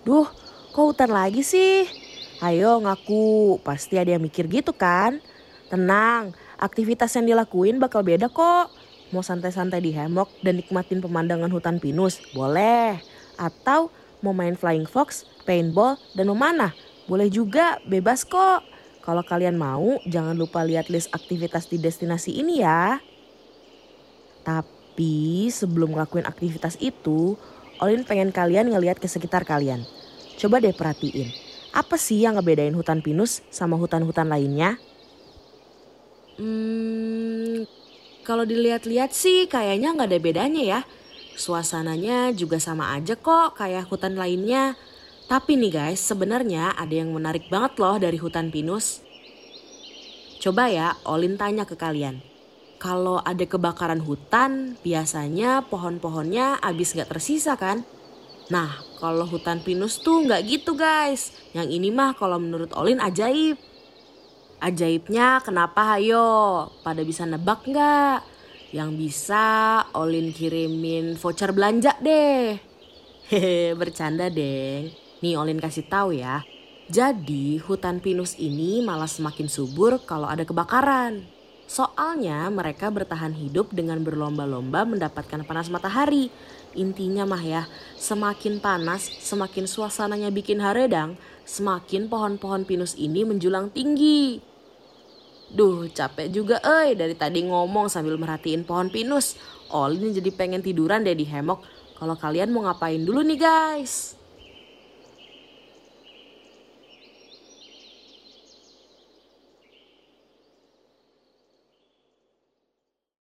Duh, kok hutan lagi sih? Ayo ngaku, pasti ada yang mikir gitu kan? Tenang, aktivitas yang dilakuin bakal beda kok. Mau santai-santai di hemok dan nikmatin pemandangan hutan pinus, boleh. Atau mau main flying fox, paintball, dan memanah, boleh juga, bebas kok. Kalau kalian mau, jangan lupa lihat list aktivitas di destinasi ini ya. Tapi sebelum ngelakuin aktivitas itu, Olin pengen kalian ngeliat ke sekitar kalian. Coba deh perhatiin, apa sih yang ngebedain hutan pinus sama hutan-hutan lainnya? Hmm, kalau dilihat-lihat sih kayaknya nggak ada bedanya ya. Suasananya juga sama aja kok kayak hutan lainnya. Tapi nih guys, sebenarnya ada yang menarik banget loh dari hutan pinus. Coba ya, Olin tanya ke kalian. Kalau ada kebakaran hutan, biasanya pohon-pohonnya habis nggak tersisa kan? Nah, kalau hutan pinus tuh nggak gitu guys. Yang ini mah kalau menurut Olin ajaib. Ajaibnya kenapa hayo? Pada bisa nebak nggak? Yang bisa Olin kirimin voucher belanja deh. Hehe, bercanda deng. Nih Olin kasih tahu ya. Jadi hutan pinus ini malah semakin subur kalau ada kebakaran. Soalnya mereka bertahan hidup dengan berlomba-lomba mendapatkan panas matahari. Intinya mah ya, semakin panas, semakin suasananya bikin haredang, semakin pohon-pohon pinus ini menjulang tinggi. Duh capek juga eh dari tadi ngomong sambil merhatiin pohon pinus. Olin jadi pengen tiduran deh di hemok. Kalau kalian mau ngapain dulu nih guys?